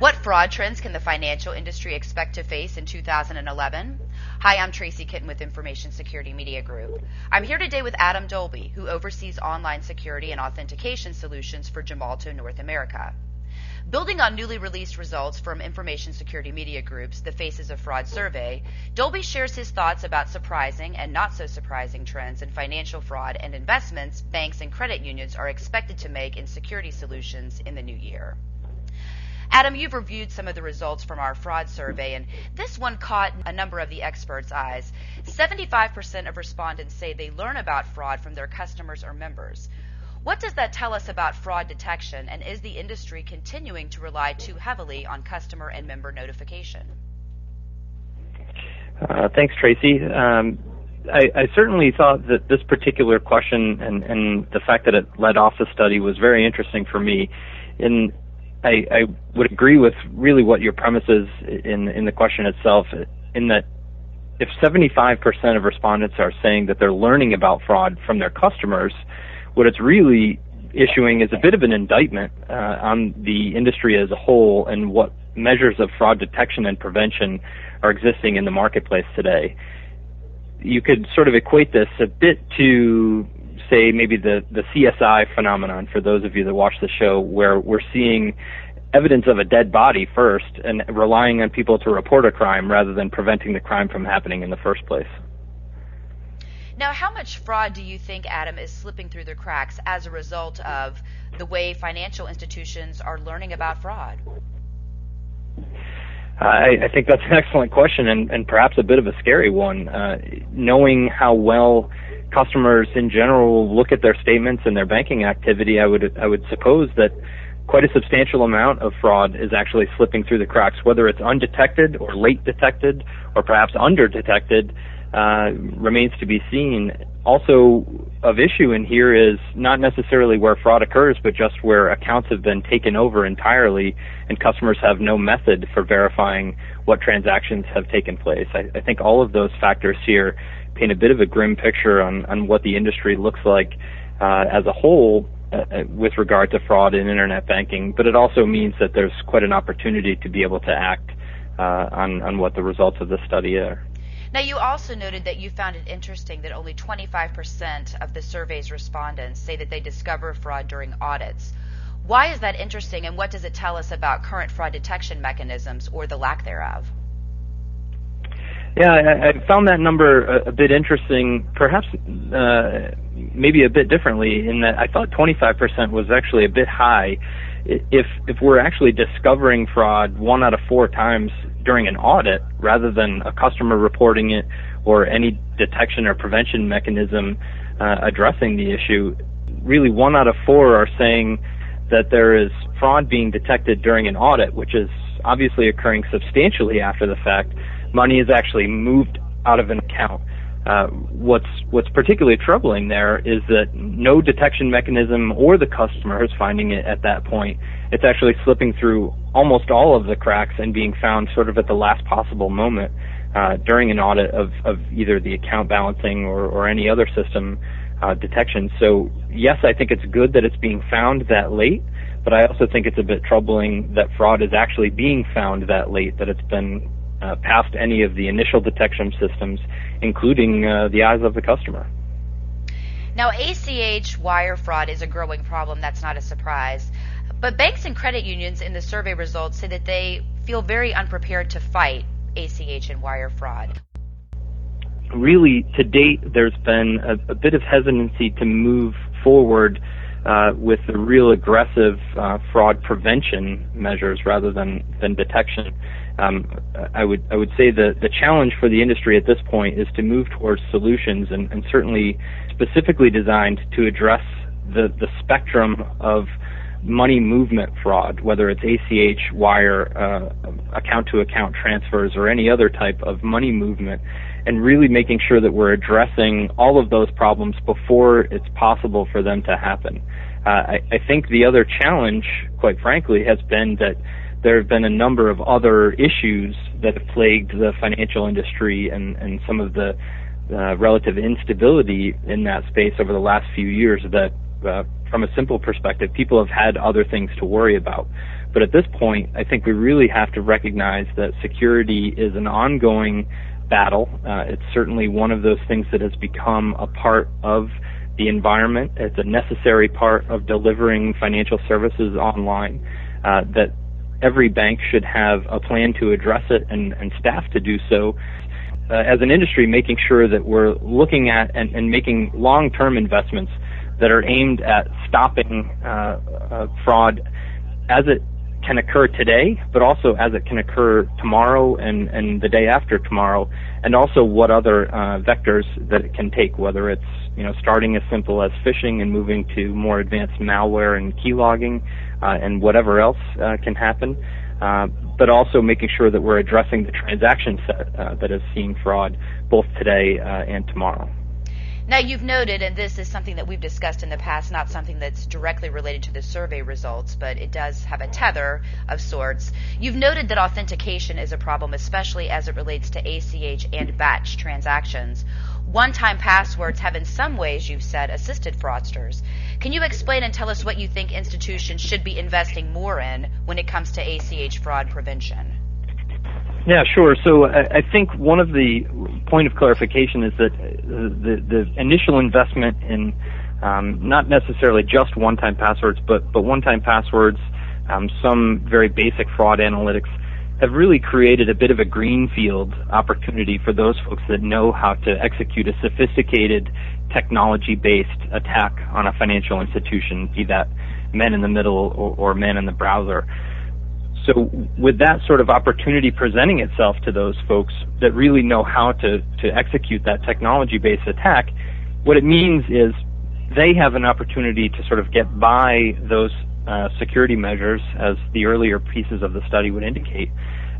What fraud trends can the financial industry expect to face in 2011? Hi, I'm Tracy Kitten with Information Security Media Group. I'm here today with Adam Dolby, who oversees online security and authentication solutions for Gemalto North America. Building on newly released results from Information Security Media Group's The Faces of Fraud survey, Dolby shares his thoughts about surprising and not so surprising trends in financial fraud and investments banks and credit unions are expected to make in security solutions in the new year. Adam, you've reviewed some of the results from our fraud survey, and this one caught a number of the experts' eyes. 75% of respondents say they learn about fraud from their customers or members. What does that tell us about fraud detection, and is the industry continuing to rely too heavily on customer and member notification? Uh, thanks, Tracy. Um, I, I, certainly thought that this particular question and, and, the fact that it led off the study was very interesting for me. In I, I would agree with really what your premise is in in the question itself, in that if 75% of respondents are saying that they're learning about fraud from their customers, what it's really issuing is a bit of an indictment uh, on the industry as a whole and what measures of fraud detection and prevention are existing in the marketplace today. You could sort of equate this a bit to say maybe the, the CSI phenomenon for those of you that watch the show where we're seeing evidence of a dead body first and relying on people to report a crime rather than preventing the crime from happening in the first place. Now, how much fraud do you think, Adam, is slipping through the cracks as a result of the way financial institutions are learning about fraud? I, I think that's an excellent question and, and perhaps a bit of a scary one. Uh, knowing how well customers in general look at their statements and their banking activity, I would I would suppose that quite a substantial amount of fraud is actually slipping through the cracks, whether it's undetected or late detected or perhaps under detected. Uh, remains to be seen. Also, of issue in here is not necessarily where fraud occurs, but just where accounts have been taken over entirely and customers have no method for verifying what transactions have taken place. I, I think all of those factors here paint a bit of a grim picture on, on what the industry looks like uh, as a whole uh, uh, with regard to fraud in internet banking, but it also means that there's quite an opportunity to be able to act uh, on, on what the results of the study are. Now, you also noted that you found it interesting that only 25% of the survey's respondents say that they discover fraud during audits. Why is that interesting, and what does it tell us about current fraud detection mechanisms or the lack thereof? Yeah, I, I found that number a, a bit interesting, perhaps uh, maybe a bit differently, in that I thought 25% was actually a bit high. If if we're actually discovering fraud one out of four times during an audit, rather than a customer reporting it or any detection or prevention mechanism uh, addressing the issue, really one out of four are saying that there is fraud being detected during an audit, which is obviously occurring substantially after the fact money is actually moved out of an account. Uh, what's what's particularly troubling there is that no detection mechanism or the customer is finding it at that point. It's actually slipping through almost all of the cracks and being found sort of at the last possible moment uh, during an audit of, of either the account balancing or, or any other system uh, detection. So yes, I think it's good that it's being found that late, but I also think it's a bit troubling that fraud is actually being found that late, that it's been uh, past any of the initial detection systems, including uh, the eyes of the customer. Now, ACH wire fraud is a growing problem. That's not a surprise. But banks and credit unions in the survey results say that they feel very unprepared to fight ACH and wire fraud. Really, to date, there's been a, a bit of hesitancy to move forward uh, with the real aggressive uh, fraud prevention measures rather than, than detection. Um, I would I would say the the challenge for the industry at this point is to move towards solutions and, and certainly specifically designed to address the the spectrum of money movement fraud, whether it's ACH, wire, uh, account to account transfers, or any other type of money movement, and really making sure that we're addressing all of those problems before it's possible for them to happen. Uh, I, I think the other challenge, quite frankly, has been that there have been a number of other issues that have plagued the financial industry and, and some of the uh, relative instability in that space over the last few years that uh, from a simple perspective, people have had other things to worry about. But at this point, I think we really have to recognize that security is an ongoing battle. Uh, it's certainly one of those things that has become a part of the environment. It's a necessary part of delivering financial services online. Uh, that every bank should have a plan to address it and, and staff to do so. Uh, as an industry, making sure that we're looking at and, and making long-term investments that are aimed at stopping uh, uh, fraud as it can occur today, but also as it can occur tomorrow and, and the day after tomorrow, and also what other uh, vectors that it can take, whether it's you know starting as simple as phishing and moving to more advanced malware and keylogging, and whatever else uh, can happen, uh, but also making sure that we're addressing the transaction set uh, that is seeing fraud both today uh, and tomorrow. Now, you've noted, and this is something that we've discussed in the past, not something that's directly related to the survey results, but it does have a tether of sorts. You've noted that authentication is a problem, especially as it relates to ACH and batch transactions. One time passwords have, in some ways, you've said, assisted fraudsters. Can you explain and tell us what you think institutions should be investing more in when it comes to ACH fraud prevention? Yeah, sure. So I, I think one of the point of clarification is that the the initial investment in um, not necessarily just one-time passwords, but but one-time passwords, um, some very basic fraud analytics have really created a bit of a greenfield opportunity for those folks that know how to execute a sophisticated technology-based attack on a financial institution, be that men in the middle or, or men in the browser. So with that sort of opportunity presenting itself to those folks that really know how to, to execute that technology-based attack, what it means is they have an opportunity to sort of get by those uh, security measures, as the earlier pieces of the study would indicate,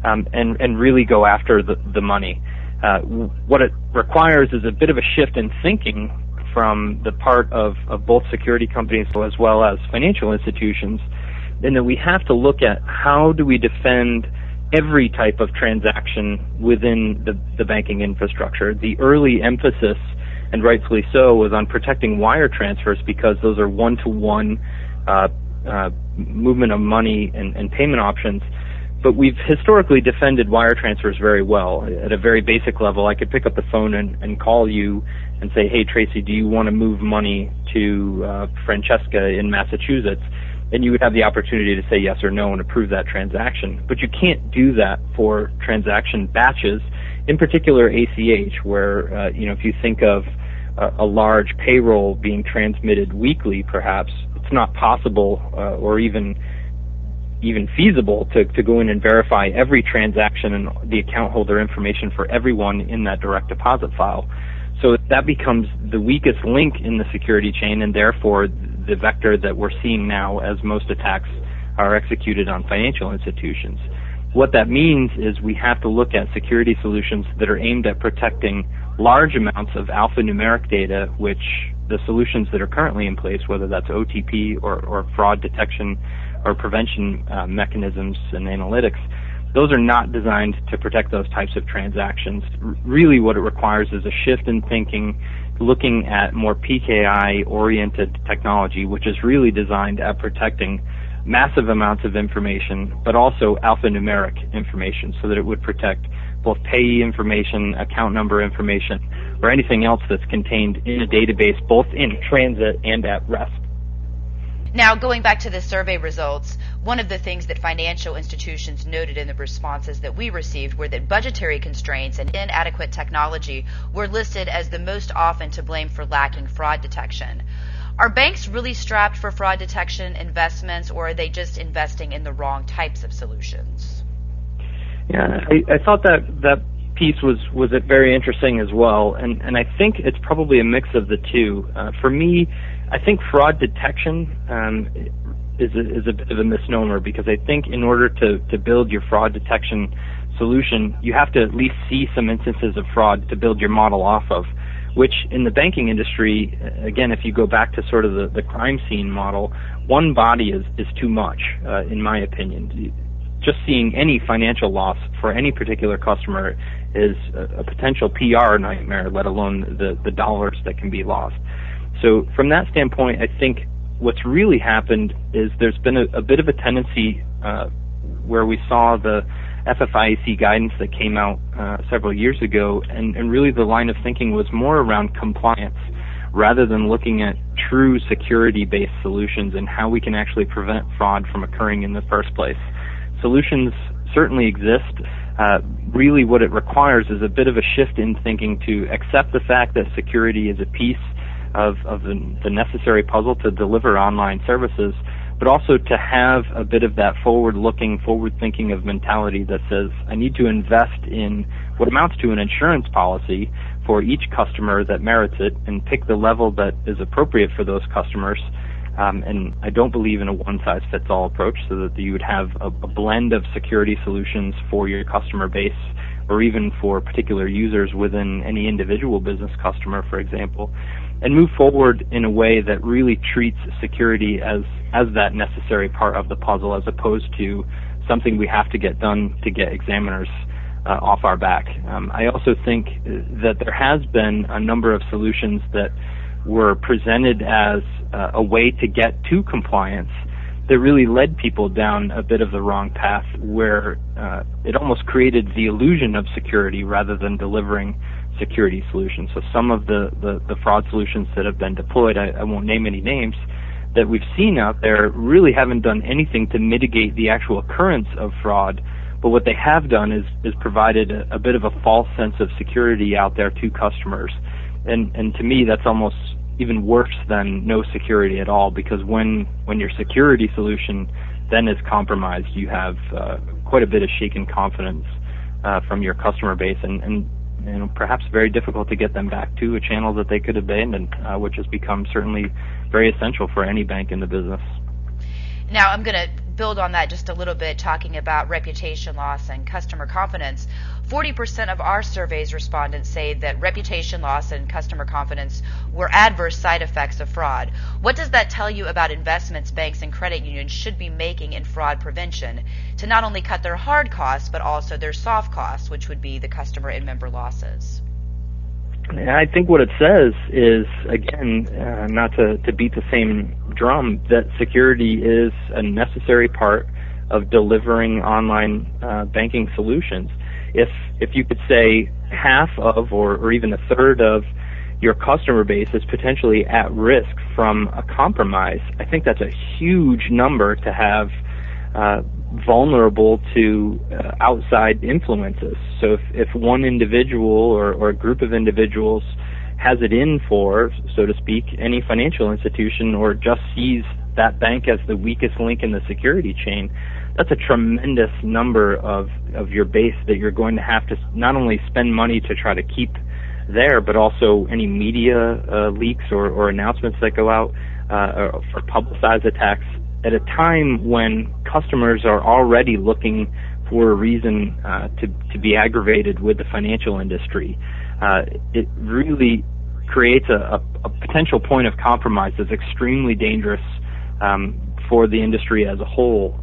um, and, and really go after the, the money. Uh, what it requires is a bit of a shift in thinking from the part of, of both security companies as well as financial institutions and that we have to look at how do we defend every type of transaction within the, the banking infrastructure. The early emphasis, and rightfully so, was on protecting wire transfers because those are one-to-one uh, uh, movement of money and, and payment options. But we've historically defended wire transfers very well. At a very basic level, I could pick up the phone and, and call you and say, "Hey Tracy, do you want to move money to uh, Francesca in Massachusetts?" And you would have the opportunity to say yes or no and approve that transaction. But you can't do that for transaction batches, in particular ACH, where uh, you know if you think of a, a large payroll being transmitted weekly, perhaps it's not possible uh, or even even feasible to, to go in and verify every transaction and the account holder information for everyone in that direct deposit file. So that becomes the weakest link in the security chain and therefore the vector that we're seeing now as most attacks are executed on financial institutions. What that means is we have to look at security solutions that are aimed at protecting large amounts of alphanumeric data, which the solutions that are currently in place, whether that's OTP or, or fraud detection or prevention uh, mechanisms and analytics, those are not designed to protect those types of transactions. R- really, what it requires is a shift in thinking looking at more PKI oriented technology, which is really designed at protecting massive amounts of information, but also alphanumeric information so that it would protect both payee information, account number information, or anything else that's contained in a database both in transit and at rest. Now, going back to the survey results, one of the things that financial institutions noted in the responses that we received were that budgetary constraints and inadequate technology were listed as the most often to blame for lacking fraud detection. Are banks really strapped for fraud detection investments, or are they just investing in the wrong types of solutions? Yeah, I, I thought that that piece was was very interesting as well, and and I think it's probably a mix of the two. Uh, for me, I think fraud detection um, is a, is a bit of a misnomer because I think in order to to build your fraud detection solution, you have to at least see some instances of fraud to build your model off of. Which in the banking industry, again, if you go back to sort of the, the crime scene model, one body is is too much, uh, in my opinion. Just seeing any financial loss for any particular customer is a, a potential PR nightmare, let alone the the dollars that can be lost. So from that standpoint, I think what's really happened is there's been a, a bit of a tendency uh, where we saw the FFIEC guidance that came out uh, several years ago, and, and really the line of thinking was more around compliance rather than looking at true security-based solutions and how we can actually prevent fraud from occurring in the first place. Solutions certainly exist. Uh, really, what it requires is a bit of a shift in thinking to accept the fact that security is a piece of, of the, the necessary puzzle to deliver online services, but also to have a bit of that forward-looking, forward-thinking of mentality that says, I need to invest in what amounts to an insurance policy for each customer that merits it and pick the level that is appropriate for those customers. Um, and I don't believe in a one-size-fits-all approach so that you would have a, a blend of security solutions for your customer base or even for particular users within any individual business customer, for example and move forward in a way that really treats security as as that necessary part of the puzzle as opposed to something we have to get done to get examiners uh, off our back. Um, I also think that there has been a number of solutions that were presented as uh, a way to get to compliance that really led people down a bit of the wrong path where uh, it almost created the illusion of security rather than delivering security solutions. So some of the, the, the fraud solutions that have been deployed, I, I won't name any names, that we've seen out there really haven't done anything to mitigate the actual occurrence of fraud. But what they have done is, is provided a, a bit of a false sense of security out there to customers. And, and to me, that's almost even worse than no security at all because when, when your security solution then is compromised, you have uh, quite a bit of shaken confidence uh, from your customer base. And, and you know, perhaps very difficult to get them back to a channel that they could abandon, uh, which has become certainly very essential for any bank in the business. Now, I'm going to build on that just a little bit, talking about reputation loss and customer confidence. 40% of our survey's respondents say that reputation loss and customer confidence were adverse side effects of fraud. What does that tell you about investments banks and credit unions should be making in fraud prevention to not only cut their hard costs, but also their soft costs, which would be the customer and member losses? And I think what it says is, again, uh, not to, to beat the same drum, that security is a necessary part of delivering online uh, banking solutions if if you could say half of or, or even a third of your customer base is potentially at risk from a compromise, I think that's a huge number to have uh, vulnerable to uh, outside influences. So if, if one individual or, or a group of individuals has it in for, so to speak, any financial institution or just sees that bank as the weakest link in the security chain, that's a tremendous number of of your base that you're going to have to not only spend money to try to keep there, but also any media uh, leaks or, or announcements that go out uh, publicized attacks at a time when customers are already looking for a reason uh, to to be aggravated with the financial industry. Uh, it really creates a, a, a, potential point of compromise that's extremely dangerous um, for the industry as a whole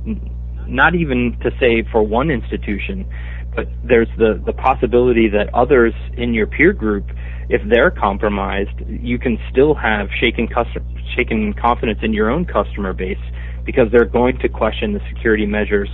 not even to say for one institution, but there's the, the possibility that others in your peer group, if they're compromised, you can still have shaken, custom, shaken confidence in your own customer base because they're going to question the security measures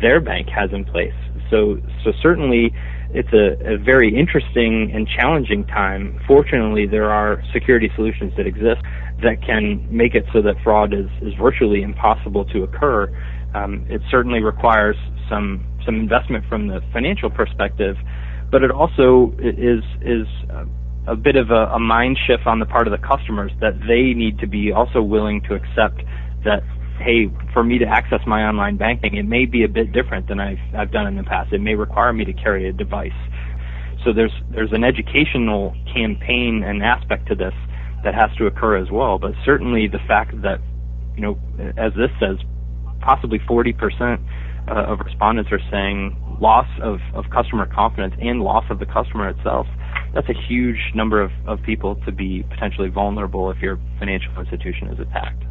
their bank has in place. So, so certainly it's a, a very interesting and challenging time. Fortunately, there are security solutions that exist that can make it so that fraud is, is virtually impossible to occur. Um, it certainly requires some some investment from the financial perspective, but it also is is a, bit of a, a mind shift on the part of the customers that they need to be also willing to accept that hey, for me to access my online banking, it may be a bit different than I've I've done in the past. It may require me to carry a device. So there's there's an educational campaign and aspect to this that has to occur as well. But certainly the fact that you know, as this says, possibly 40% uh, of respondents are saying loss of, of customer confidence and loss of the customer itself. That's a huge number of, of people to be potentially vulnerable if your financial institution is attacked.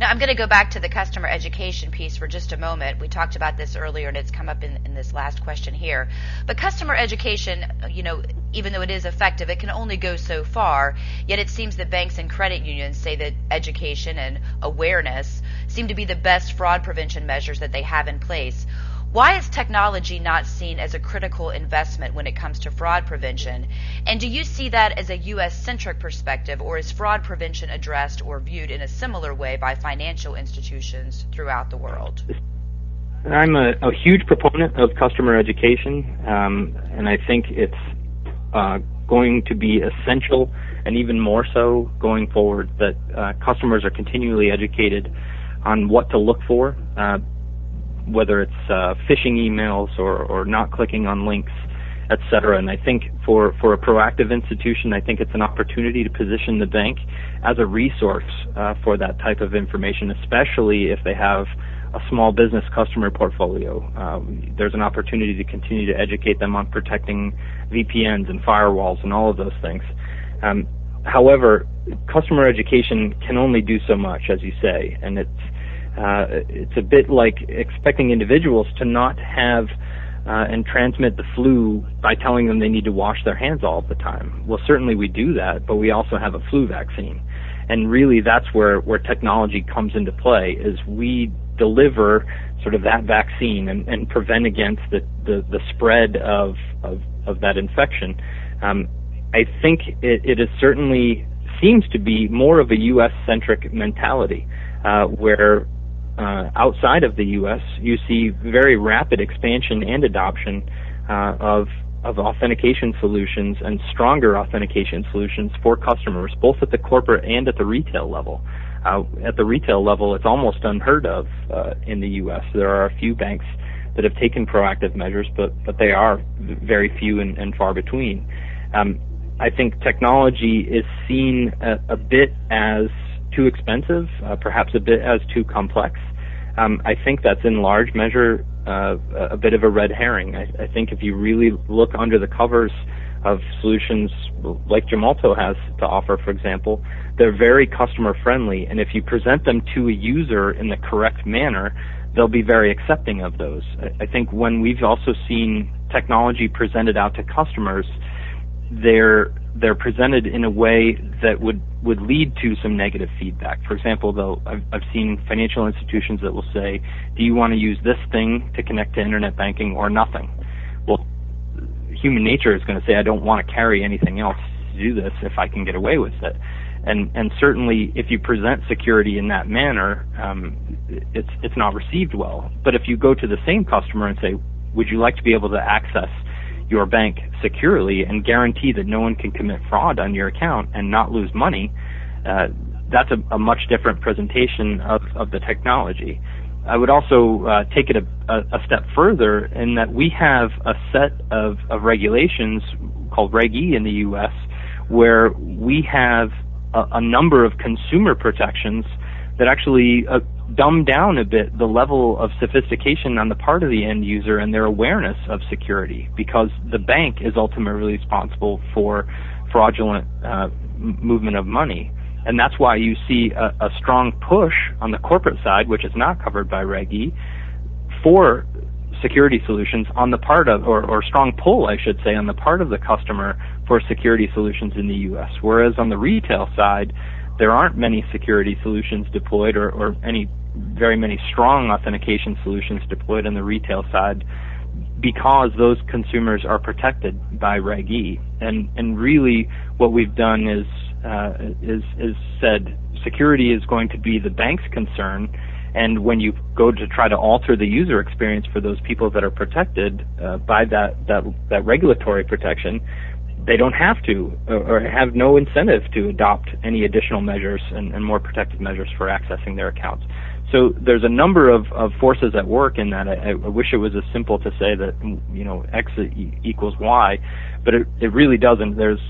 Now, I'm going to go back to the customer education piece for just a moment. We talked about this earlier, and it's come up in, in this last question here. But customer education, you know, even though it is effective, it can only go so far. Yet it seems that banks and credit unions say that education and awareness seem to be the best fraud prevention measures that they have in place. Why is technology not seen as a critical investment when it comes to fraud prevention? And do you see that as a U.S. centric perspective, or is fraud prevention addressed or viewed in a similar way by financial institutions throughout the world? I'm a, a huge proponent of customer education, um, and I think it's uh, going to be essential and even more so going forward that uh, customers are continually educated on what to look for. Uh, whether it's uh, phishing emails or, or not clicking on links, etc. And I think for, for a proactive institution, I think it's an opportunity to position the bank as a resource uh, for that type of information, especially if they have a small business customer portfolio. Um, there's an opportunity to continue to educate them on protecting VPNs and firewalls and all of those things. Um, however, customer education can only do so much, as you say, and it's uh, it's a bit like expecting individuals to not have uh, and transmit the flu by telling them they need to wash their hands all the time. Well, certainly we do that, but we also have a flu vaccine. And really that's where, where technology comes into play is we deliver sort of that vaccine and, and prevent against the, the, the spread of, of, of, that infection. Um, I think it, it is certainly seems to be more of a U.S. centric mentality, uh, where uh, outside of the U.S., you see very rapid expansion and adoption uh, of of authentication solutions and stronger authentication solutions for customers, both at the corporate and at the retail level. Uh, at the retail level, it's almost unheard of uh, in the U.S. There are a few banks that have taken proactive measures, but but they are very few and, and far between. Um, I think technology is seen a, a bit as too expensive, uh, perhaps a bit as too complex. Um, I think that's in large measure uh, a bit of a red herring. I, I, think if you really look under the covers of solutions like Gemalto has to offer, for example, they're very customer friendly, and if you present them to a user in the correct manner, they'll be very accepting of those. I, I think when we've also seen technology presented out to customers, they're they're presented in a way that would would lead to some negative feedback. For example, though, I've, I've seen financial institutions that will say, "Do you want to use this thing to connect to internet banking or nothing?" Well, human nature is going to say, "I don't want to carry anything else to do this if I can get away with it." And and certainly, if you present security in that manner, um, it's it's not received well. But if you go to the same customer and say, "Would you like to be able to access?" Your bank securely and guarantee that no one can commit fraud on your account and not lose money, uh, that's a, a, much different presentation of, of the technology. I would also uh, take it a, a, step further in that we have a set of, of regulations called Reg E in the U.S. where we have a, a number of consumer protections that actually uh, dumb down a bit the level of sophistication on the part of the end user and their awareness of security because the bank is ultimately responsible for fraudulent uh, movement of money. And that's why you see a, a, strong push on the corporate side, which is not covered by Reg E, for security solutions on the part of, or, or strong pull, I should say, on the part of the customer for security solutions in the U.S. Whereas on the retail side, there aren't many security solutions deployed or, or any very many strong authentication solutions deployed on the retail side because those consumers are protected by Reg E. And and really, what we've done is uh, is is said security is going to be the bank's concern. And when you go to try to alter the user experience for those people that are protected uh, by that, that that regulatory protection, they don't have to or have no incentive to adopt any additional measures and, and more protective measures for accessing their accounts. So there's a number of, of forces at work in that. I, I wish it was as simple to say that you know X equals Y, but it, it really doesn't. There's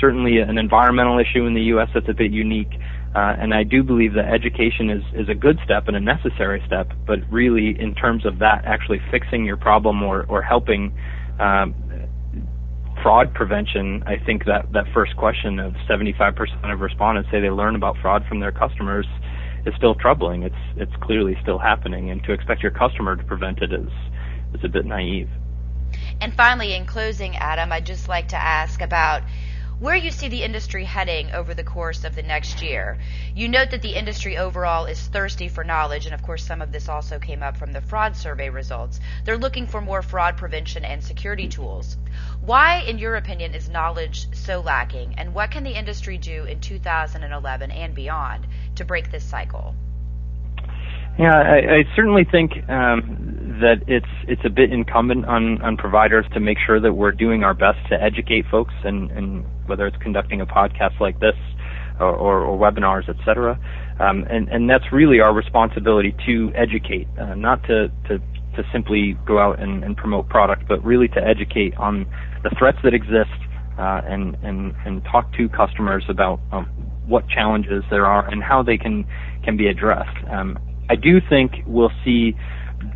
certainly an environmental issue in the U.S. that's a bit unique, uh, and I do believe that education is is a good step and a necessary step. But really, in terms of that actually fixing your problem or or helping um, fraud prevention, I think that that first question of 75% of respondents say they learn about fraud from their customers is still troubling. It's it's clearly still happening, and to expect your customer to prevent it is is a bit naive. And finally, in closing, Adam, I'd just like to ask about where you see the industry heading over the course of the next year. You note that the industry overall is thirsty for knowledge, and of course, some of this also came up from the fraud survey results. They're looking for more fraud prevention and security tools. Why, in your opinion, is knowledge so lacking, and what can the industry do in 2011 and beyond to break this cycle? Yeah, I, I certainly think um, that it's it's a bit incumbent on, on providers to make sure that we're doing our best to educate folks, and, and whether it's conducting a podcast like this or, or, or webinars, et cetera. Um, and, and that's really our responsibility to educate, uh, not to, to, to simply go out and, and promote product, but really to educate on the threats that exist uh, and, and, and talk to customers about um, what challenges there are and how they can, can be addressed. Um, I do think we'll see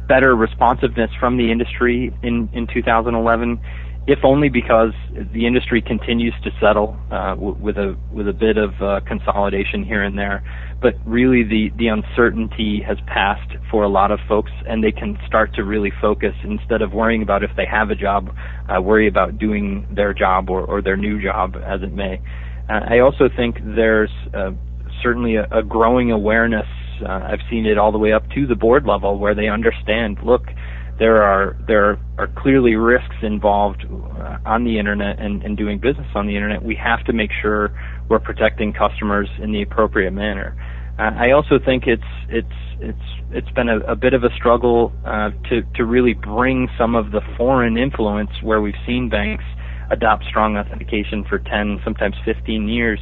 better responsiveness from the industry in, in 2011, if only because the industry continues to settle uh, w- with a with a bit of uh, consolidation here and there. But really, the the uncertainty has passed for a lot of folks, and they can start to really focus instead of worrying about if they have a job, uh, worry about doing their job or, or their new job, as it may. I also think there's uh, certainly a, a growing awareness uh, I've seen it all the way up to the board level where they understand, look, there are there are clearly risks involved uh, on the internet and, and doing business on the internet. We have to make sure we're protecting customers in the appropriate manner. Uh, I also think it's it's it's it's been a, a bit of a struggle uh, to to really bring some of the foreign influence where we've seen banks adopt strong authentication for 10, sometimes 15 years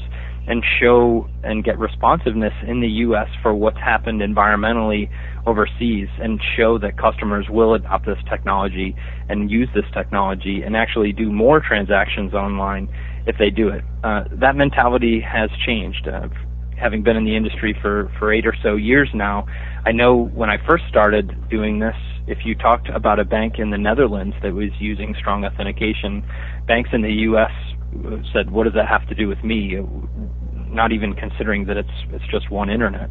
and show and get responsiveness in the U.S. for what's happened environmentally overseas and show that customers will adopt this technology and use this technology and actually do more transactions online if they do it. Uh, that mentality has changed. Uh, having been in the industry for, for eight or so years now, I know when I first started doing this, if you talked about a bank in the Netherlands that was using strong authentication, banks in the U.S. said, "What does that have to do with me?" not even considering that it's it's just one internet.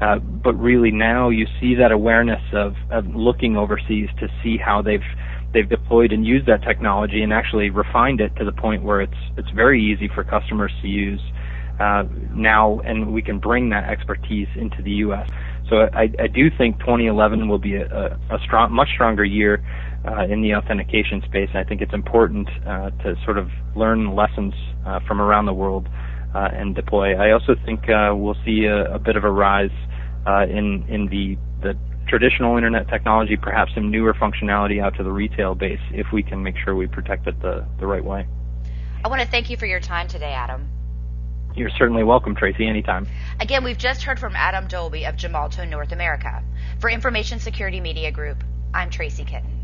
Uh, but really now you see that awareness of, of looking overseas to see how they've they've deployed and used that technology and actually refined it to the point where it's it's very easy for customers to use uh, now, and we can bring that expertise into the U.S. So I, I do think 2011 will be a, a, a strong, much stronger year uh, in the authentication space. And I think it's important uh, to sort of learn lessons uh, from around the world uh, and deploy. I also think uh, we'll see a, a, bit of a rise uh, in in the the traditional internet technology, perhaps some newer functionality out to the retail base if we can make sure we protect it the, the right way. I want to thank you for your time today, Adam. You're certainly welcome, Tracy, anytime. Again, we've just heard from Adam Dolby of Gemalto North America. For Information Security Media Group, I'm Tracy Kitten.